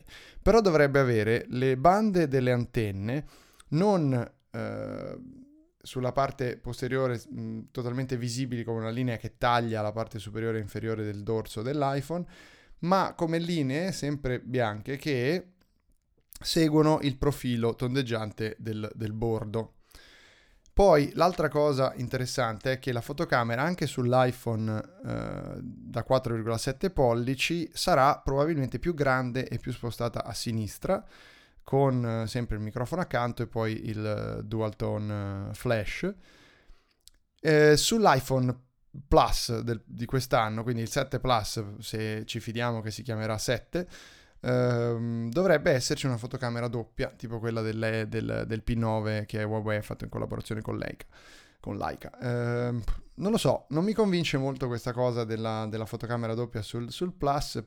però dovrebbe avere le bande delle antenne non uh, sulla parte posteriore mh, totalmente visibili come una linea che taglia la parte superiore e inferiore del dorso dell'iPhone, ma come linee sempre bianche che seguono il profilo tondeggiante del, del bordo. Poi l'altra cosa interessante è che la fotocamera anche sull'iPhone eh, da 4,7 pollici sarà probabilmente più grande e più spostata a sinistra con eh, sempre il microfono accanto e poi il eh, dual tone eh, flash. Eh, sull'iPhone Plus del, di quest'anno, quindi il 7 Plus, se ci fidiamo che si chiamerà 7, ehm, dovrebbe esserci una fotocamera doppia, tipo quella del, del, del P9 che Huawei ha fatto in collaborazione con Leica. Con Leica. Eh, non lo so, non mi convince molto questa cosa della, della fotocamera doppia sul, sul Plus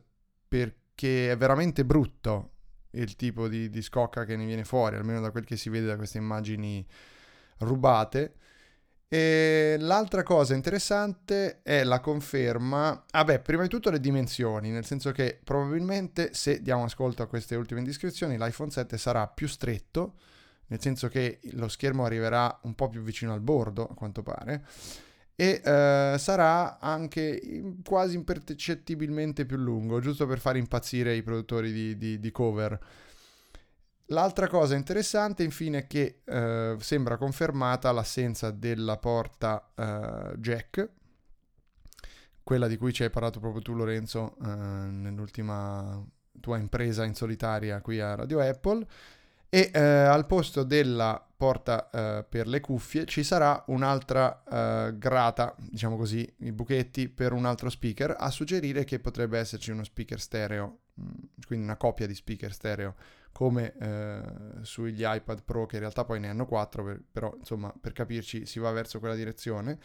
perché è veramente brutto il tipo di, di, scocca che ne viene fuori, almeno da quel che si vede da queste immagini rubate. E l'altra cosa interessante è la conferma, ah prima di tutto le dimensioni, nel senso che probabilmente se diamo ascolto a queste ultime indiscrezioni l'iPhone 7 sarà più stretto, nel senso che lo schermo arriverà un po' più vicino al bordo, a quanto pare, e eh, sarà anche quasi impercettibilmente più lungo, giusto per far impazzire i produttori di, di, di cover. L'altra cosa interessante infine è che eh, sembra confermata l'assenza della porta eh, jack, quella di cui ci hai parlato proprio tu Lorenzo eh, nell'ultima tua impresa in solitaria qui a Radio Apple. E eh, al posto della porta eh, per le cuffie ci sarà un'altra eh, grata, diciamo così, i buchetti per un altro speaker, a suggerire che potrebbe esserci uno speaker stereo, mm, quindi una coppia di speaker stereo come eh, sugli iPad Pro che in realtà poi ne hanno 4, per, però insomma per capirci si va verso quella direzione.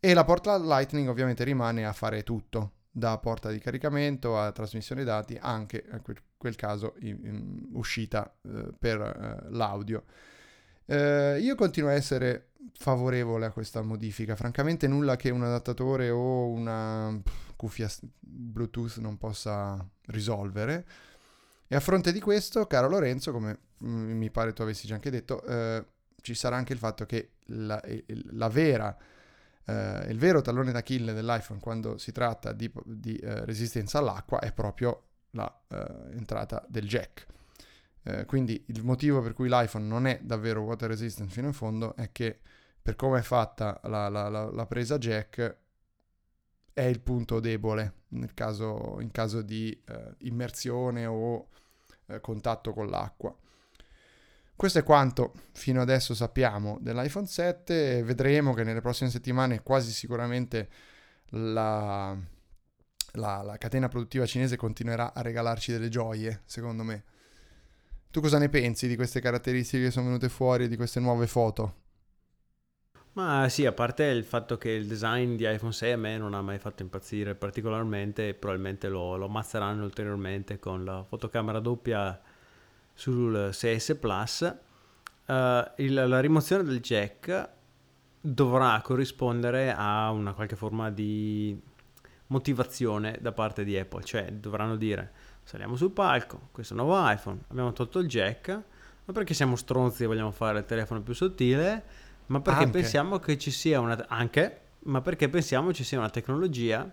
E la porta Lightning ovviamente rimane a fare tutto, da porta di caricamento a trasmissione dati, anche in quel, quel caso in, in uscita eh, per eh, l'audio. Eh, io continuo a essere favorevole a questa modifica, francamente nulla che un adattatore o una cuffia Bluetooth non possa risolvere. E a fronte di questo, caro Lorenzo, come mm, mi pare tu avessi già anche detto, eh, ci sarà anche il fatto che la, la vera eh, il vero tallone d'Achille dell'iPhone quando si tratta di, di eh, resistenza all'acqua è proprio l'entrata eh, del jack. Eh, quindi il motivo per cui l'iPhone non è davvero water resistant fino in fondo è che per come è fatta la, la, la, presa jack è il punto debole nel caso, in caso di eh, immersione o eh, contatto con l'acqua. Questo è quanto fino adesso sappiamo dell'iPhone 7, vedremo che nelle prossime settimane quasi sicuramente la, la, la, catena produttiva cinese continuerà a regalarci delle gioie, secondo me. Tu cosa ne pensi di queste caratteristiche che sono venute fuori di queste nuove foto? Ma sì, a parte il fatto che il design di iPhone 6 a me non ha mai fatto impazzire particolarmente, probabilmente lo, lo ammazzeranno ulteriormente con la fotocamera doppia sul 6S Plus, uh, il, la rimozione del jack dovrà corrispondere a una qualche forma di motivazione da parte di Apple, cioè dovranno dire saliamo sul palco, questo nuovo iPhone, abbiamo tolto il jack, ma perché siamo stronzi e vogliamo fare il telefono più sottile, ma perché anche. pensiamo che ci sia una anche, ma perché pensiamo ci sia una tecnologia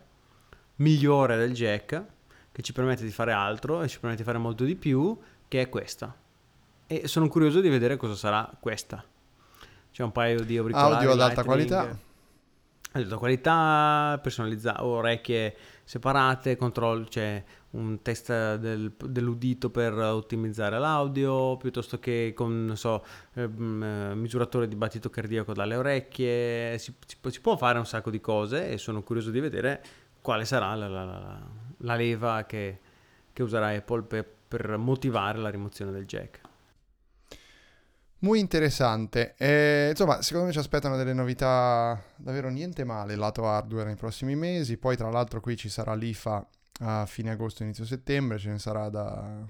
migliore del jack che ci permette di fare altro e ci permette di fare molto di più che è questa. E sono curioso di vedere cosa sarà questa. C'è un paio di auricolari audio ad alta qualità. Ad alta qualità, personalizzate, orecchie separate, control, c'è un test del, dell'udito per ottimizzare l'audio, piuttosto che con, so, eh, misuratore di battito cardiaco dalle orecchie. Si, si, si, può fare un sacco di cose e sono curioso di vedere quale sarà la, la, la, leva che, che userà Apple per per motivare la rimozione del jack. Molto interessante. E, insomma, secondo me ci aspettano delle novità davvero niente male lato hardware nei prossimi mesi. Poi, tra l'altro, qui ci sarà l'IFA a fine agosto, inizio settembre. Ce ne sarà da...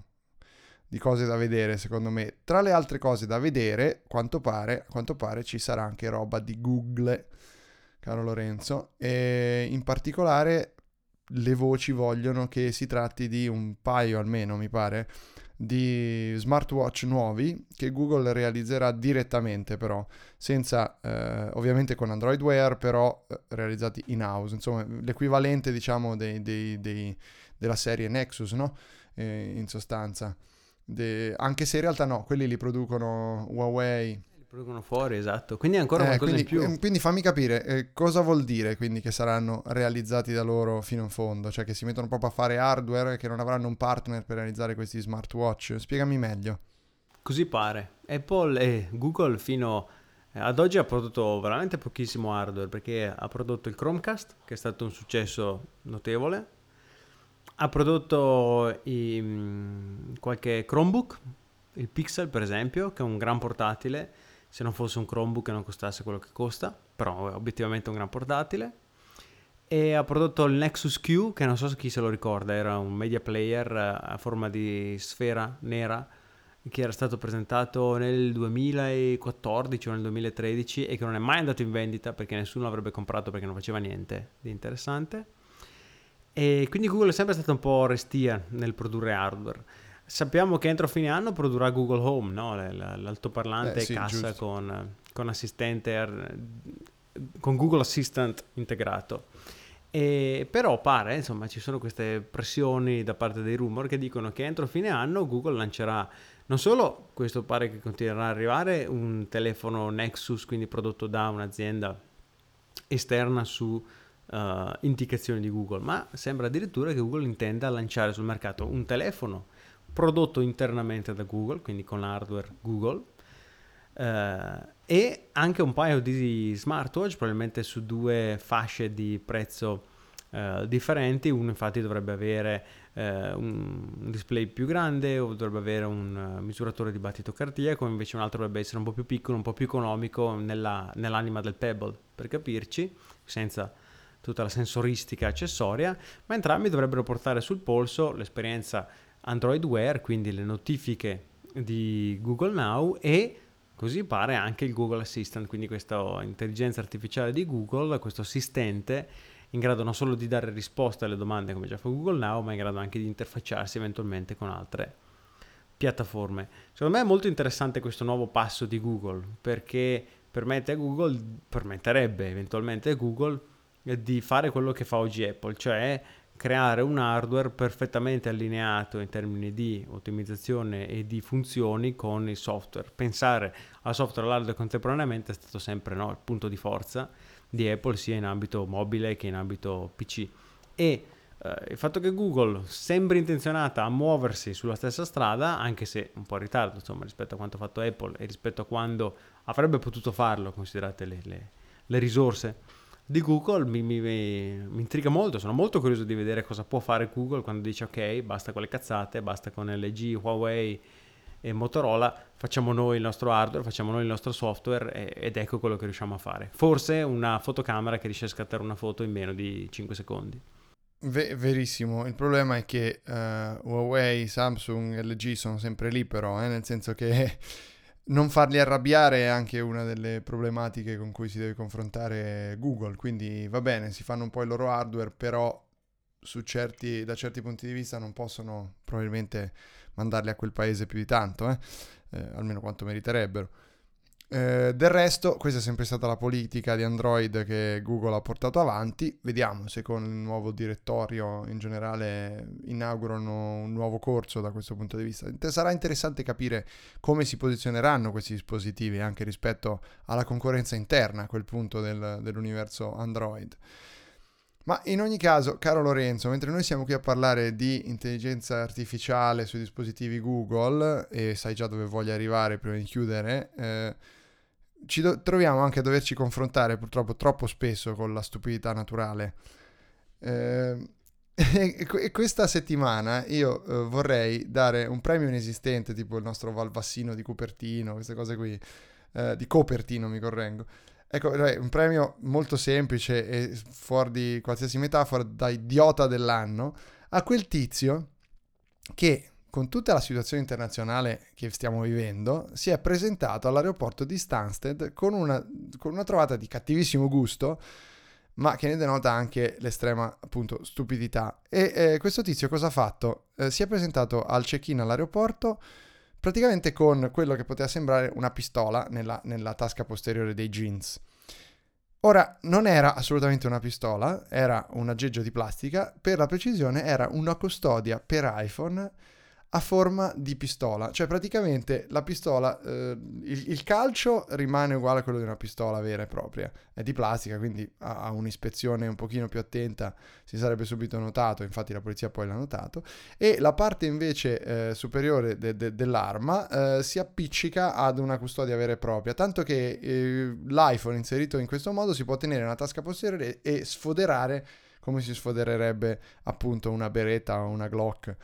di cose da vedere, secondo me. Tra le altre cose da vedere, quanto pare, quanto pare ci sarà anche roba di Google, caro Lorenzo. E in particolare le voci vogliono che si tratti di un paio almeno, mi pare, di smartwatch nuovi che Google realizzerà direttamente però, senza eh, ovviamente con Android Wear, però eh, realizzati in house, insomma l'equivalente diciamo dei, dei, dei, della serie Nexus, no? Eh, in sostanza. De... anche se in realtà no, quelli li producono Huawei Producono fuori, esatto. Quindi è ancora eh, qualcosa quindi, in più. Quindi fammi capire, eh, cosa vuol dire quindi che saranno realizzati da loro fino in fondo? Cioè che si mettono proprio a fare hardware e che non avranno un partner per realizzare questi smartwatch? Spiegami meglio. Così pare. Apple e Google fino ad oggi ha prodotto veramente pochissimo hardware perché ha prodotto il Chromecast, che è stato un successo notevole. Ha prodotto i, mm, qualche Chromebook, il Pixel per esempio, che è un gran portatile se non fosse un Chromebook e non costasse quello che costa, però è obiettivamente un gran portatile. E ha prodotto il Nexus Q, che non so chi se lo ricorda, era un media player eh, a forma di sfera nera che era stato presentato nel 2014 o nel 2013 e che non è mai andato in vendita perché nessuno l'avrebbe comprato perché non faceva niente di interessante. E quindi Google è sempre stata un po' restia nel produrre hardware. Sappiamo che entro fine anno produrrà Google Home, no? l'altoparlante eh, sì, cassa con, con, assistente, con Google Assistant integrato. E però pare, insomma, ci sono queste pressioni da parte dei rumor che dicono che entro fine anno Google lancerà non solo questo pare che continuerà ad arrivare un telefono Nexus, quindi prodotto da un'azienda esterna su uh, indicazioni di Google, ma sembra addirittura che Google intenda lanciare sul mercato un telefono prodotto internamente da Google, quindi con l'hardware Google, uh, e anche un paio di smartwatch, probabilmente su due fasce di prezzo uh, differenti. Uno infatti dovrebbe avere eh, un display più grande o dovrebbe avere un uh, misuratore di battito cardiaco, invece un altro dovrebbe essere un po' più piccolo, un po' più economico nella, nell'anima del Pebble, per capirci, senza tutta la sensoristica accessoria, ma entrambi dovrebbero portare sul polso l'esperienza Android Wear, quindi le notifiche di Google Now e così pare anche il Google Assistant, quindi questa intelligenza artificiale di Google, questo assistente in grado non solo di dare risposte alle domande come già fa Google Now, ma in grado anche di interfacciarsi eventualmente con altre piattaforme. Secondo me è molto interessante questo nuovo passo di Google perché permette a Google, permetterebbe eventualmente a Google di fare quello che fa oggi Apple, cioè creare un hardware perfettamente allineato in termini di ottimizzazione e di funzioni con il software. Pensare al software e all'hardware contemporaneamente è stato sempre no, il punto di forza di Apple sia in ambito mobile che in ambito PC. E eh, il fatto che Google sembri intenzionata a muoversi sulla stessa strada, anche se un po' in ritardo insomma, rispetto a quanto ha fatto Apple e rispetto a quando avrebbe potuto farlo, considerate le, le, le risorse di Google, mi, mi, mi, intriga molto. Sono molto curioso di vedere cosa può fare Google quando dice ok, basta con le cazzate, basta con LG, Huawei e Motorola, facciamo noi il nostro hardware, facciamo noi il nostro software e, ed ecco quello che riusciamo a fare. Forse una fotocamera che riesce a scattare una foto in meno di 5 secondi. Verissimo, il problema è che uh, Huawei, Samsung, LG sono sempre lì però, eh, nel senso che non farli arrabbiare è anche una delle problematiche con cui si deve confrontare Google, quindi va bene, si fanno un po' il loro hardware, però certi, da certi punti di vista non possono probabilmente mandarli a quel paese più di tanto, eh? Eh, almeno quanto meriterebbero. Eh, del resto, questa è sempre stata la politica di Android che Google ha portato avanti. Vediamo se con il nuovo direttorio in generale inaugurano un nuovo corso da questo punto di vista. Sarà interessante capire come si posizioneranno questi dispositivi anche rispetto alla concorrenza interna a quel punto del, dell'universo Android. Ma in ogni caso, caro Lorenzo, mentre noi siamo qui a parlare di intelligenza artificiale sui dispositivi Google, e sai già dove voglio arrivare prima di chiudere, eh, ci do- troviamo anche a doverci confrontare purtroppo troppo spesso con la stupidità naturale. Eh, e questa settimana io eh, vorrei dare un premio inesistente, tipo il nostro Valvassino di Cupertino, queste cose qui, eh, di Copertino mi correggo Ecco, un premio molto semplice e fuori di qualsiasi metafora da idiota dell'anno a quel tizio che con tutta la situazione internazionale che stiamo vivendo, si è presentato all'aeroporto di Stansted con una, con una trovata di cattivissimo gusto, ma che ne denota anche l'estrema appunto stupidità. E eh, questo tizio cosa ha fatto? Eh, si è presentato al check-in all'aeroporto praticamente con quello che poteva sembrare una pistola nella, nella tasca posteriore dei jeans. Ora, non era assolutamente una pistola, era un aggeggio di plastica, per la precisione era una custodia per iPhone a forma di pistola, cioè praticamente la pistola, eh, il, il, calcio rimane uguale a quello di una pistola vera e propria, è di plastica, quindi a, a, un'ispezione un pochino più attenta si sarebbe subito notato, infatti la polizia poi l'ha notato, e la parte invece eh, superiore de, de, dell'arma eh, si appiccica ad una custodia vera e propria, tanto che eh, l'iPhone inserito in questo modo si può tenere nella tasca posteriore e sfoderare come si sfodererebbe appunto una beretta o una Glock.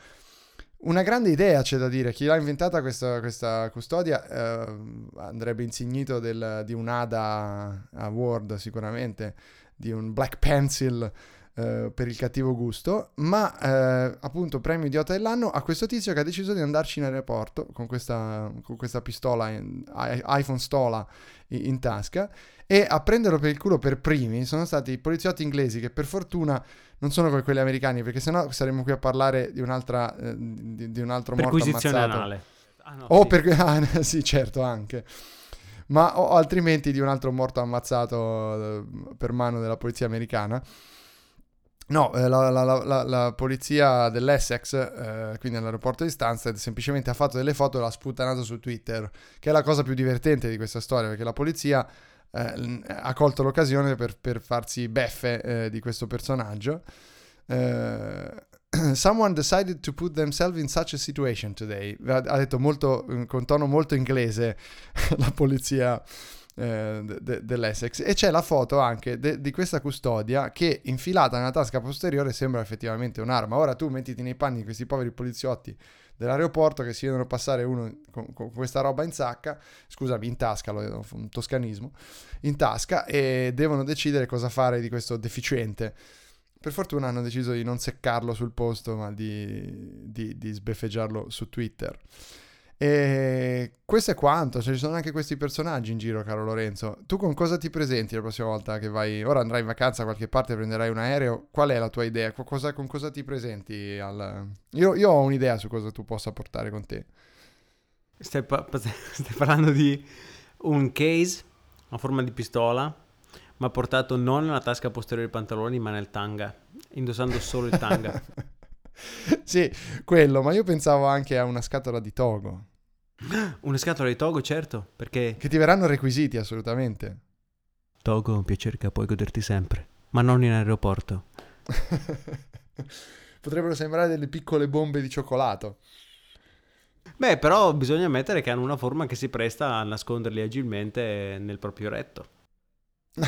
Una grande idea, c'è da dire. Chi l'ha inventata questa, questa custodia eh, andrebbe insignito del, di un ADA Award sicuramente, di un Black Pencil eh, per il cattivo gusto, ma eh, appunto premio idiota dell'anno a questo tizio che ha deciso di andarci in aeroporto con questa, con questa pistola, in, iPhone Stola in, in tasca e a prenderlo per il culo per primi sono stati i poliziotti inglesi che per fortuna non sono come quelli americani perché sennò saremmo qui a parlare di un'altra eh, di, di, un altro morto ammazzato anale. Ah, no, o sì. per ah, sì certo anche ma o, altrimenti di un altro morto ammazzato eh, per mano della polizia americana No, eh, la, la, la, la, polizia dell'Essex, eh, quindi all'aeroporto di Stansted, semplicemente ha fatto delle foto e l'ha sputtanato su Twitter, che è la cosa più divertente di questa storia, perché la polizia eh, ha colto l'occasione per, per farsi beffe eh, di questo personaggio. Eh, someone decided to put themselves in such a situation today. Ha detto molto, con tono molto inglese la polizia eh, de- dell'Essex. E c'è la foto anche de- di questa custodia che infilata nella tasca posteriore sembra effettivamente un'arma. Ora tu mettiti nei panni di questi poveri poliziotti dell'aeroporto che si vedono passare uno con, con, questa roba in sacca, scusami, in tasca, lo, un toscanismo, in tasca e devono decidere cosa fare di questo deficiente. Per fortuna hanno deciso di non seccarlo sul posto, ma di, di, di sbeffeggiarlo su Twitter. E questo è quanto, cioè, ci sono anche questi personaggi in giro, caro Lorenzo. Tu con cosa ti presenti la prossima volta che vai? Ora andrai in vacanza da qualche parte, prenderai un aereo. Qual è la tua idea? Cosa, con cosa ti presenti? Al... Io, io, ho un'idea su cosa tu possa portare con te. Stai, pa- stai parlando di un case a forma di pistola, ma portato non nella tasca posteriore dei pantaloni, ma nel tanga, indossando solo il tanga. sì, quello, ma io pensavo anche a una scatola di togo. Una scatola di Togo, certo, perché... Che ti verranno requisiti, assolutamente. Togo è un piacere che puoi goderti sempre, ma non in aeroporto. Potrebbero sembrare delle piccole bombe di cioccolato. Beh, però bisogna ammettere che hanno una forma che si presta a nasconderli agilmente nel proprio retto.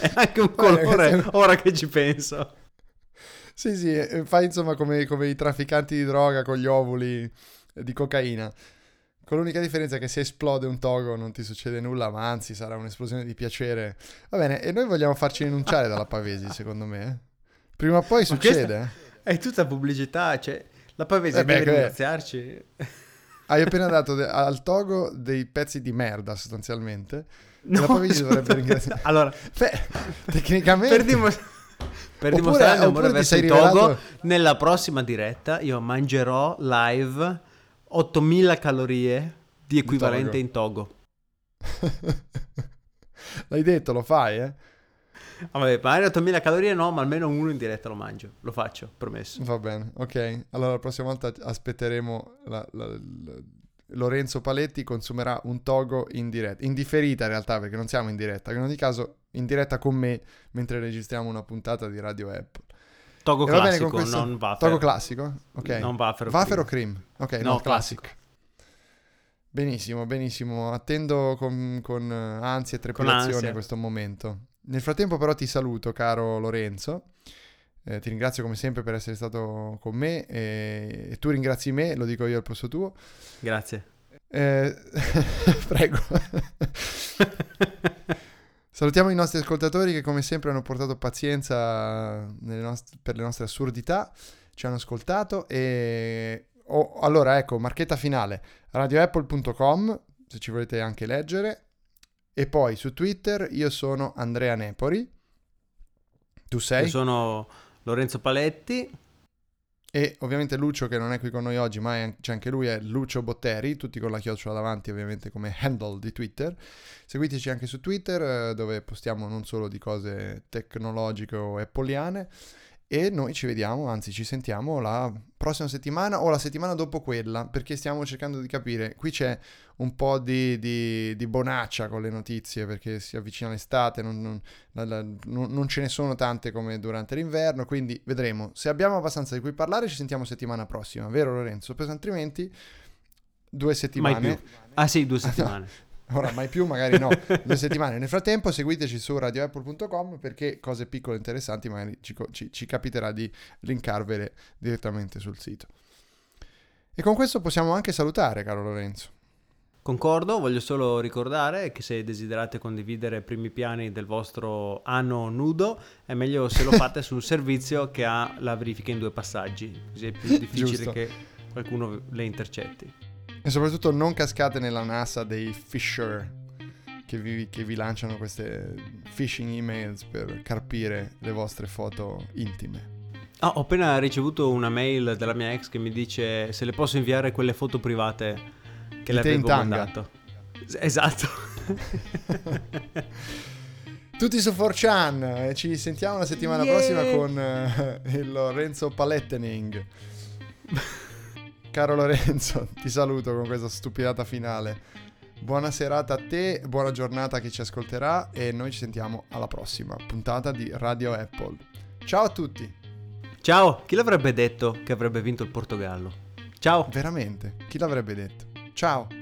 è anche un colore, Beh, ora che ci penso. Sì, sì, fai insomma come, come i trafficanti di droga con gli ovuli di cocaina. Con l'unica differenza che se esplode un togo non ti succede nulla, ma anzi sarà un'esplosione di piacere. Va bene, e noi vogliamo farci rinunciare dalla Pavesi, secondo me. Eh. Prima o poi succede. È tutta pubblicità, cioè la Pavesi eh beh, deve ringraziarci. Hai appena dato de- al togo dei pezzi di merda, sostanzialmente. No, la Pavesi dovrebbe ringraziare. Allora, beh, tecnicamente... Per, dimos- per dimostrare l'amore verso il togo, nella prossima diretta io mangerò live 8000 calorie di equivalente in togo. L'hai detto, lo fai, eh? Ah, vabbè, magari 8000 calorie no, ma almeno uno in diretta lo mangio. Lo faccio, promesso. Va bene, ok. Allora la prossima volta aspetteremo la, la, la, Lorenzo Paletti consumerà un togo in diretta. In differita in realtà, perché non siamo in diretta. In ogni caso, in diretta con me mentre registriamo una puntata di Radio Apple. Togo e classico, questo... non wafer. Togo classico? Ok. Non wafer. Wafer o cream? Ok, no, no classico. Benissimo, benissimo. Attendo con, con ansia e trepidazione questo momento. Nel frattempo però ti saluto, caro Lorenzo. Eh, ti ringrazio come sempre per essere stato con me e, e tu ringrazi me, lo dico io al posto tuo. Grazie. Eh, prego. Salutiamo i nostri ascoltatori che come sempre hanno portato pazienza nost- per le nostre assurdità, ci hanno ascoltato e... Oh, allora ecco, marchetta finale, radioapple.com se ci volete anche leggere e poi su Twitter io sono Andrea Nepori. Tu sei? Io sono Lorenzo Paletti. E ovviamente Lucio che non è qui con noi oggi, ma è, c'è anche lui, è Lucio Botteri, tutti con la chiocciola davanti ovviamente come handle di Twitter. Seguiteci anche su Twitter eh, dove postiamo non solo di cose tecnologiche o appoliane, e noi ci vediamo, anzi ci sentiamo la prossima settimana o la settimana dopo quella, perché stiamo cercando di capire. Qui c'è un po' di, di, di bonaccia con le notizie, perché si avvicina l'estate, non, non, la, la, non, non, ce ne sono tante come durante l'inverno, quindi vedremo. Se abbiamo abbastanza di cui parlare ci sentiamo settimana prossima, vero Lorenzo? Perché altrimenti due settimane... Ah sì, due settimane. ora mai più, magari no, due settimane. Nel frattempo seguiteci su radioapple.com perché cose piccole e interessanti magari ci, ci, ci capiterà di linkarvele direttamente sul sito. E con questo possiamo anche salutare, caro Lorenzo. Concordo, voglio solo ricordare che se desiderate condividere primi piani del vostro anno nudo, è meglio se lo fate su un servizio che ha la verifica in due passaggi, così è più difficile che qualcuno le intercetti. E soprattutto non cascate nella NASA dei fisher che vi, che vi lanciano queste phishing emails per carpire le vostre foto intime. Ah, ho appena ricevuto una mail dalla mia ex che mi dice se le posso inviare quelle foto private che le avevo mandato. Esatto. Tutti su 4chan, ci sentiamo la settimana yeah. prossima con uh, il Lorenzo Palettening. Caro Lorenzo, ti saluto con questa stupidata finale. Buona serata a te, buona giornata a chi ci ascolterà e noi ci sentiamo alla prossima puntata di Radio Apple. Ciao a tutti! Ciao, chi l'avrebbe detto che avrebbe vinto il Portogallo? Ciao! Veramente, chi l'avrebbe detto? Ciao!